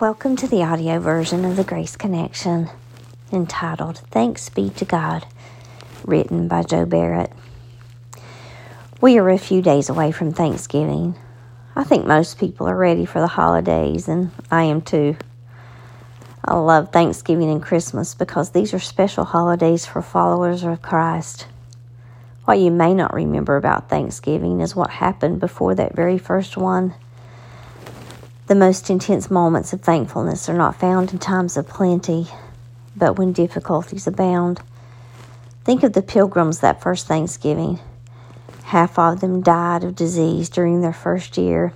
Welcome to the audio version of the Grace Connection entitled Thanks Be to God, written by Joe Barrett. We are a few days away from Thanksgiving. I think most people are ready for the holidays, and I am too. I love Thanksgiving and Christmas because these are special holidays for followers of Christ. What you may not remember about Thanksgiving is what happened before that very first one. The most intense moments of thankfulness are not found in times of plenty, but when difficulties abound. Think of the pilgrims that first Thanksgiving. Half of them died of disease during their first year.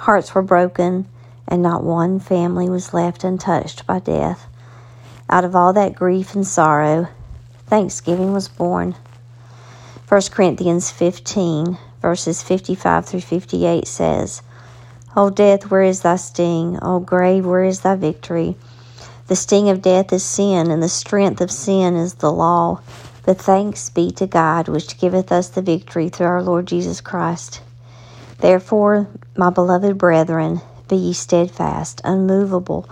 Hearts were broken, and not one family was left untouched by death. Out of all that grief and sorrow, Thanksgiving was born. 1 Corinthians 15, verses 55 through 58 says, O death, where is thy sting? O grave, where is thy victory? The sting of death is sin, and the strength of sin is the law. But thanks be to God, which giveth us the victory through our Lord Jesus Christ. Therefore, my beloved brethren, be ye steadfast, unmovable,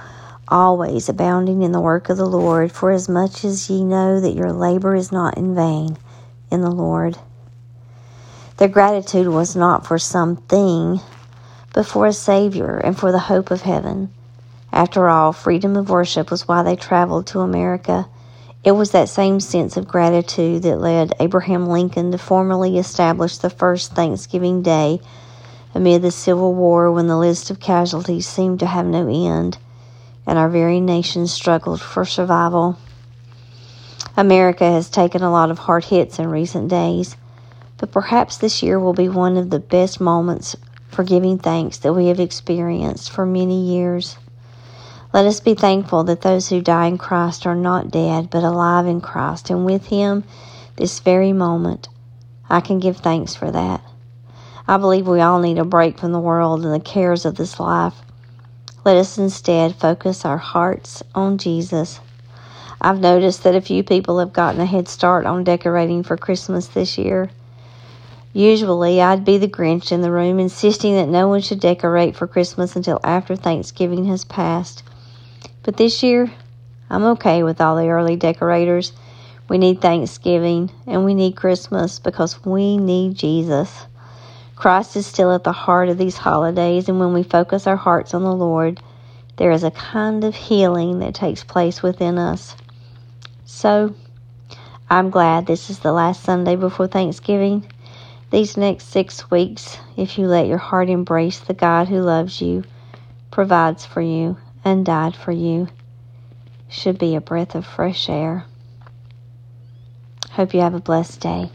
always abounding in the work of the Lord, for as much as ye know that your labor is not in vain in the Lord. Their gratitude was not for something, but for a Savior and for the hope of heaven. After all, freedom of worship was why they traveled to America. It was that same sense of gratitude that led Abraham Lincoln to formally establish the first Thanksgiving Day amid the Civil War when the list of casualties seemed to have no end and our very nation struggled for survival. America has taken a lot of hard hits in recent days, but perhaps this year will be one of the best moments for giving thanks that we have experienced for many years. Let us be thankful that those who die in Christ are not dead, but alive in Christ, and with Him this very moment. I can give thanks for that. I believe we all need a break from the world and the cares of this life. Let us instead focus our hearts on Jesus. I've noticed that a few people have gotten a head start on decorating for Christmas this year. Usually, I'd be the Grinch in the room, insisting that no one should decorate for Christmas until after Thanksgiving has passed. But this year, I'm okay with all the early decorators. We need Thanksgiving and we need Christmas because we need Jesus. Christ is still at the heart of these holidays, and when we focus our hearts on the Lord, there is a kind of healing that takes place within us. So, I'm glad this is the last Sunday before Thanksgiving. These next six weeks, if you let your heart embrace the God who loves you, provides for you, and died for you, should be a breath of fresh air. Hope you have a blessed day.